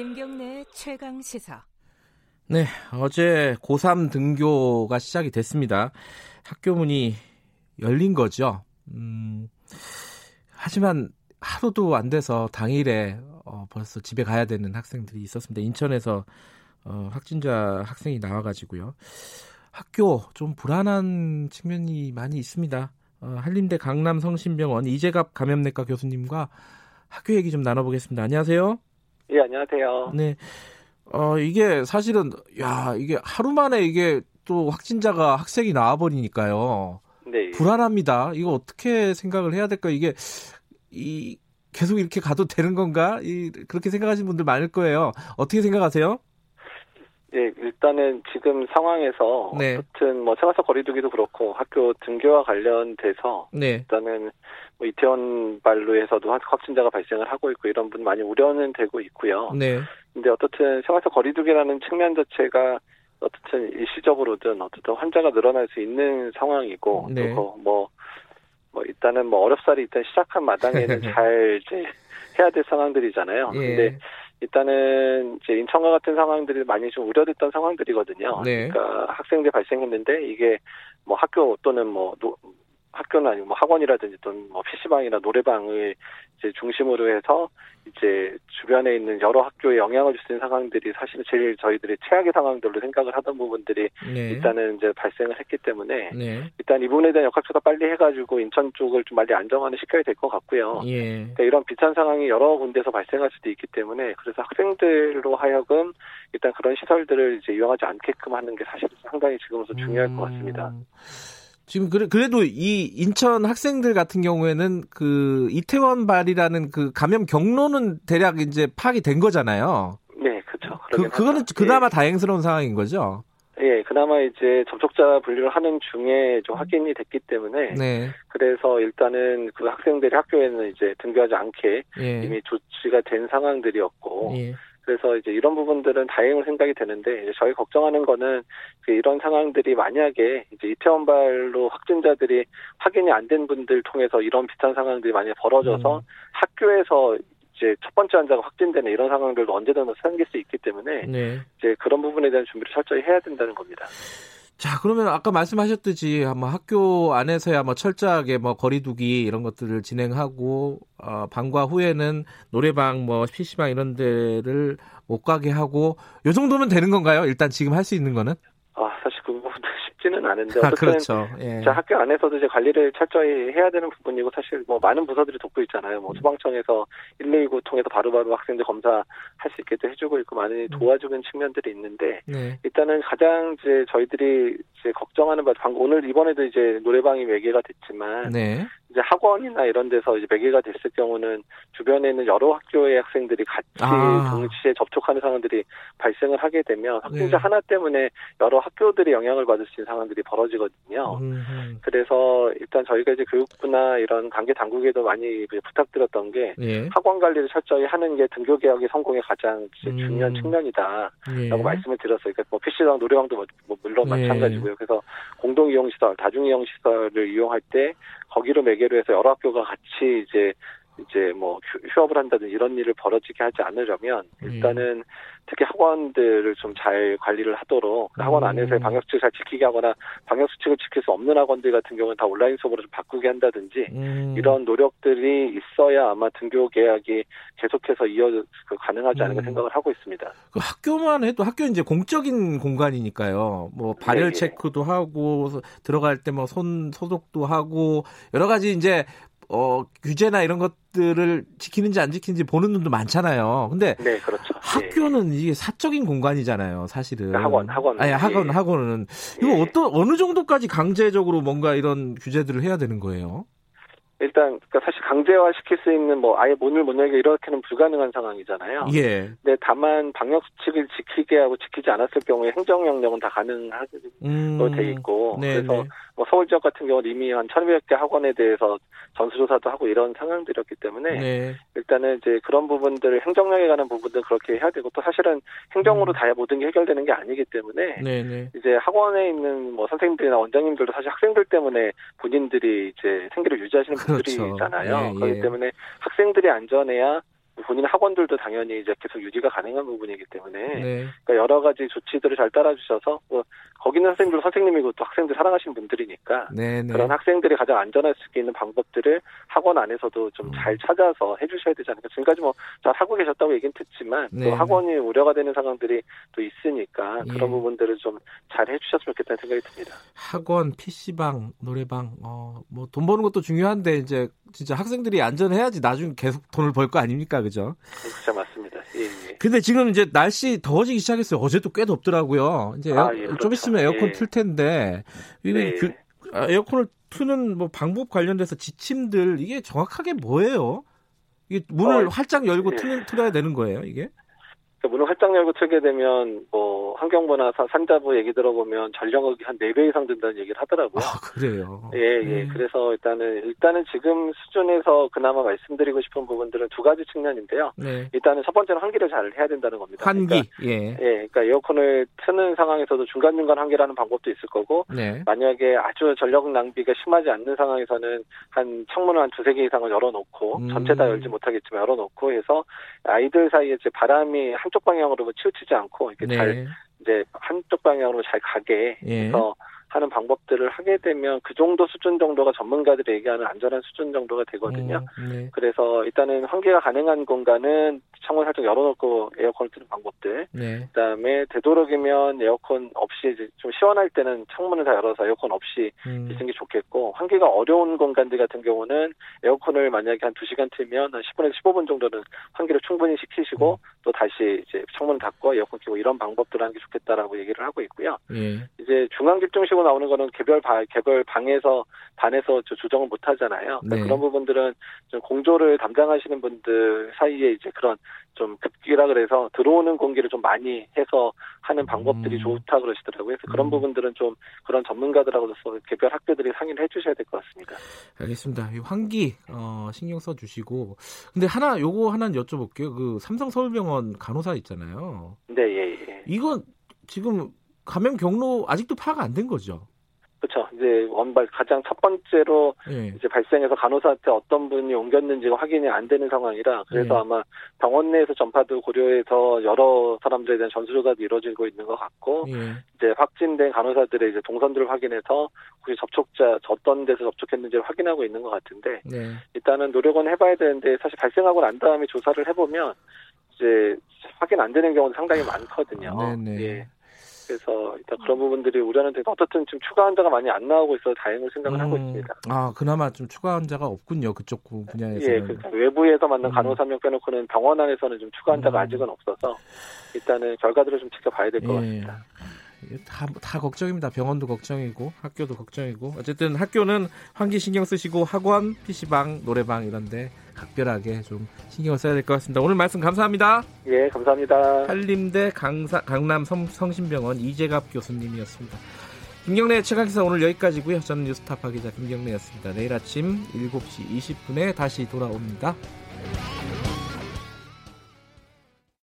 김경래 최강 시사. 네, 어제 고3 등교가 시작이 됐습니다. 학교 문이 열린 거죠. 음, 하지만 하루도 안 돼서 당일에 어, 벌써 집에 가야 되는 학생들이 있었습니다. 인천에서 어, 확진자 학생이 나와가지고요. 학교 좀 불안한 측면이 많이 있습니다. 어, 한림대 강남성심병원 이재갑 감염내과 교수님과 학교 얘기 좀 나눠보겠습니다. 안녕하세요. 예, 안녕하세요. 네. 어, 이게 사실은, 야, 이게 하루 만에 이게 또 확진자가 학생이 나와버리니까요. 네. 불안합니다. 이거 어떻게 생각을 해야 될까? 이게, 이, 계속 이렇게 가도 되는 건가? 이, 그렇게 생각하시는 분들 많을 거예요. 어떻게 생각하세요? 예, 일단은 지금 상황에서 네. 어쨌든 뭐 생활서 거리두기도 그렇고 학교 등교와 관련돼서 네. 일단은 뭐 이태원 발루에서도 확- 확진자가 발생을 하고 있고 이런 분 많이 우려는 되고 있고요. 네. 근데 어떻든 생활서 거리두기라는 측면 자체가 어떻든 일시적으로든 어쨌든 환자가 늘어날 수 있는 상황이고 네. 또 뭐, 뭐 일단은 뭐 어렵사리 일단 시작한 마당에는 잘 이제 해야 될 상황들이잖아요. 예. 근데 일단은 이제 인천과 같은 상황들이 많이 좀 우려됐던 상황들이거든요. 네. 그러니까 학생들 발생했는데 이게 뭐 학교 또는 뭐 노- 학교는 아니고 뭐 학원이라든지 또는 뭐 PC방이나 노래방을 이제 중심으로 해서 이제 주변에 있는 여러 학교에 영향을 줄 수 있는 상황들이 사실은 제일 저희들이 최악의 상황들로 생각을 하던 부분들이 네. 일단은 이제 발생을 했기 때문에 네. 일단 이 부분에 대한 역학조사 빨리 해가지고 인천 쪽을 좀 빨리 안정화는 시켜야 될 것 같고요. 예. 그러니까 이런 비슷한 상황이 여러 군데서 발생할 수도 있기 때문에 그래서 학생들로 하여금 일단 그런 시설들을 이제 이용하지 않게끔 하는 게 사실 상당히 지금으로서 중요할 것 같습니다. 음, 지금 그래, 그래도 이 인천 학생들 같은 경우에는 그 이태원 발이라는 그 감염 경로는 대략 이제 파악이 된 거잖아요. 네, 그렇죠. 그, 그거는 그나마 다행스러운 상황인 거죠. 예, 예, 그나마 이제 접촉자 분류를 하는 중에 좀 확인이 됐기 때문에 네. 그래서 일단은 그 학생들이 학교에는 이제 등교하지 않게 예. 이미 조치가 된 상황들이었고 예. 그래서 이제 이런 부분들은 다행으로 생각이 되는데 이제 저희 걱정하는 거는 그 이런 상황들이 만약에 이제 이태원발로 확진자들이 확인이 안 된 분들 통해서 이런 비슷한 상황들이 만약에 벌어져서 음. 학교에서 이제 첫 번째 환자가 확진되는 이런 상황들도 언제든 생길 수 있기 때문에 네. 이제 그런 부분에 대한 준비를 철저히 해야 된다는 겁니다. 자, 그러면 아까 말씀하셨듯이 뭐 학교 안에서야 뭐 철저하게 뭐 거리두기 이런 것들을 진행하고 어, 방과 후에는 노래방 뭐 PC방 이런 데를 못 가게 하고 요 정도면 되는 건가요? 일단 지금 할 수 있는 거는? 아 사실 쉽지는 않은데 아, 어쨌든 그렇죠. 예. 자, 학교 안에서도 이제 관리를 철저히 해야 되는 부분이고 사실 뭐 많은 부서들이 돕고 있잖아요. 뭐 소방청에서 119 통해서 바로바로 학생들 검사할 수 있게 도 해주고 있고 많이 도와주는 측면들이 있는데 네. 일단은 가장 이제 저희들이 이제 걱정하는 바 방금 오늘 이번에도 이제 노래방이 매개가 됐지만 네. 이제 학원이나 이런 데서 이제 매개가 됐을 경우는 주변에 있는 여러 학교의 학생들이 같이 아. 동시에 접촉하는 상황들이 발생을 하게 되면 확진자 네. 하나 때문에 여러 학교들이 영향을 받을 수 있는 상황들이 벌어지거든요. 음, 음. 그래서 일단 저희가 이제 교육부나 이런 관계 당국에도 많이 부탁드렸던 게 예. 학원 관리를 철저히 하는 게 등교 개혁의 성공의 가장 음. 중요한 측면이다라고 예. 말씀을 드렸어요. 그러니까 뭐 PC방, 노래방도 뭐- 뭐 물론 네. 마찬가지고요. 그래서 공동 이용 시설, 다중 이용 시설을 이용할 때 거기로 매개로 해서 여러 학교가 같이 이제 이제 뭐 휴- 휴업을 한다든지 이런 일을 벌어지게 하지 않으려면 예. 일단은 특히 학원들을 좀 잘 관리를 하도록 그 학원 음. 안에서의 방역 수칙을 잘 지키게 하거나 방역 수칙을 지킬 수 없는 학원들 같은 경우는 다 온라인 수업으로 좀 바꾸게 한다든지 음. 이런 노력들이 있어야 아마 등교 계약이 계속해서 이어 그 가능하지 않을까 음. 생각을 하고 있습니다. 그 학교만 해도 학교 이제 공적인 공간이니까요. 뭐 발열 네. 체크도 하고 들어갈 때 뭐 손 소독도 하고 여러 가지 이제 어 규제나 이런 것들을 지키는지 안 지키는지 보는 눈도 많잖아요. 근데 네, 그렇죠. 예. 학교는 이게 사적인 공간이잖아요, 사실은. 학원, 학원. 아니, 학원, 예. 학원은 이거 예. 어떤 어느 정도까지 강제적으로 뭔가 이런 규제들을 해야 되는 거예요? 일단 그러니까 사실 강제화 시킬 수 있는 뭐 아예 문을 못 열게 이렇게는 불가능한 상황이잖아요. 예. 근데 다만 방역 수칙을 지키게 하고 지키지 않았을 경우에 행정 명령은 다 가능하게 음. 돼 있고 네, 그래서 네. 뭐 서울 지역 같은 경우는 이미 한 1,200개 학원에 대해서 전수조사도 하고 이런 상황들이었기 때문에 네. 일단은 이제 그런 부분들 행정력에 관한 부분들 그렇게 해야 되고 또 사실은 행정으로 음. 다 모든 게 해결되는 게 아니기 때문에 네, 네. 이제 학원에 있는 뭐 선생님들이나 원장님들도 사실 학생들 때문에 본인들이 이제 생계를 유지하시는 그렇죠. 분들이잖아요. 예, 예. 그렇기 때문에 학생들이 안전해야 본인 학원들도 당연히 이제 계속 유지가 가능한 부분이기 때문에 네. 그러니까 여러 가지 조치들을 잘 따라주셔서 뭐 거기는 선생님들 선생님이고 또 학생들 사랑하시는 분들이니까 네, 네. 그런 학생들이 가장 안전할 수 있는 방법들을 학원 안에서도 좀 음. 잘 찾아서 해주셔야 되지 않을까. 지금까지 뭐 잘 하고 계셨다고 얘기는 듣지만 네. 또 학원이 우려가 되는 상황들이 또 있으니까 예. 그런 부분들을 좀 잘 해주셨으면 좋겠다는 생각이 듭니다. 학원, PC방, 노래방, 어, 뭐 돈 버는 것도 중요한데 이제 진짜 학생들이 안전해야지 나중에 계속 돈을 벌 거 아닙니까, 그죠? 진짜 맞습니다. 예, 예. 근데 지금 이제 날씨 더워지기 시작했어요. 어제도 꽤 덥더라고요. 이제 아, 예, 좀 그렇죠. 있으면 에어컨 예. 틀 텐데 이게 네. 그- 아, 에어컨을 트는 뭐 방법 관련돼서 지침들 이게 정확하게 뭐예요? 이게 문을 어, 활짝 열고 예. 트는, 틀어야 되는 거예요, 이게? 문을 활짝 열고 틀게 되면 뭐 환경부나 사- 산자부 얘기 들어보면 전력이 한 4배 이상 든다는 얘기를 하더라고요. 아, 그래요. 예, 예. 음. 그래서 일단은, 일단은 지금 수준에서 그나마 말씀드리고 싶은 부분들은 두 가지 측면인데요. 네. 일단은 첫 번째는 환기를 잘 해야 된다는 겁니다. 환기. 그러니까, 예. 예, 그러니까 에어컨을 트는 상황에서도 중간중간 환기를 하는 방법도 있을 거고, 네. 만약에 아주 전력 낭비가 심하지 않는 상황에서는 한 창문을 한 두세 개 이상을 열어 놓고, 음. 전체 다 열지 못하겠지만 열어 놓고 해서 아이들 사이에 이제 바람이 한쪽 방향으로 치우치지 않고, 이렇게 잘, 네. 이제 한쪽 방향으로 잘 가게 예. 해서 하는 방법들을 하게 되면 그 정도 수준 정도가 전문가들이 얘기하는 안전한 수준 정도가 되거든요. 음, 네. 그래서 일단은 환기가 가능한 공간은 창문 살짝 열어놓고 에어컨을 트는 방법들. 네. 그다음에 되도록이면 에어컨 없이 좀 시원할 때는 창문을 다 열어서 에어컨 없이 음. 있는 게 좋겠고 환기가 어려운 공간들 같은 경우는 에어컨을 만약에 한 2시간 틀면 한 10분에서 15분 정도는 환기를 충분히 시키시고 음. 또 다시 이제 창문을 닫고 에어컨 켜고 이런 방법들을 하는 게 좋겠다라고 얘기를 하고 있고요. 예. 이제 중앙 집중식으로 나오는 거는 개별 바, 개별 방에서 반에서 저 조정을 못 하잖아요. 그러니까 네. 그런 부분들은 좀 공조를 담당하시는 분들 사이에 이제 그런 좀 급기라 그래서 들어오는 공기를 좀 많이 해서 하는 방법들이 음. 좋다 그러시더라고요. 그래서 그런 음. 부분들은 좀 그런 전문가들하고서 개별 학교들이 상의를 해주셔야 될 것 같습니다. 알겠습니다. 이 환기 어, 신경 써 주시고 근데 하나 요거 하나 여쭤볼게요. 그 삼성 서울병원 간호사 있잖아요. 네, 예, 예. 이건 지금 감염 경로 아직도 파악 안 된 거죠? 그렇죠. 이제 원발 가장 첫 번째로 예. 이제 발생해서 간호사한테 어떤 분이 옮겼는지가 확인이 안 되는 상황이라 그래서 네. 아마 병원 내에서 전파도 고려해서 여러 사람들에 대한 전수조사도 이루어지고 있는 것 같고 예. 이제 확진된 간호사들의 이제 동선들을 확인해서 혹시 접촉자 어떤 데서 접촉했는지를 확인하고 있는 것 같은데 네. 일단은 노력은 해봐야 되는데 사실 발생하고 난 다음에 조사를 해보면 이제 확인 안 되는 경우도 상당히 많거든요. 네네. 예. 그래서 일단 그런 부분들이 우려는 되고 어떻든 지금 추가 환자가 많이 안 나오고 있어서 다행으로 생각을 하고 음, 있습니다. 아 그나마 좀 추가 환자가 없군요. 그쪽 부- 분야에서는. 예, 그러니까 외부에서 만난 음. 간호사 명 빼놓고는 병원 안에서는 좀 추가 환자가 음. 아직은 없어서 일단은 결과들을 좀 지켜봐야 될것 예. 같습니다. 다, 다 걱정입니다. 병원도 걱정이고 학교도 걱정이고 어쨌든 학교는 환기 신경 쓰시고 학원, PC방, 노래방 이런데 각별하게 좀 신경을 써야 될 것 같습니다. 오늘 말씀 감사합니다. 예, 감사합니다. 한림대 강사, 강남 성, 성심병원 이재갑 교수님이었습니다. 김경래 최강기사 오늘 여기까지고요. 저는 뉴스타파 기자 김경래였습니다. 내일 아침 7시 20분에 다시 돌아옵니다.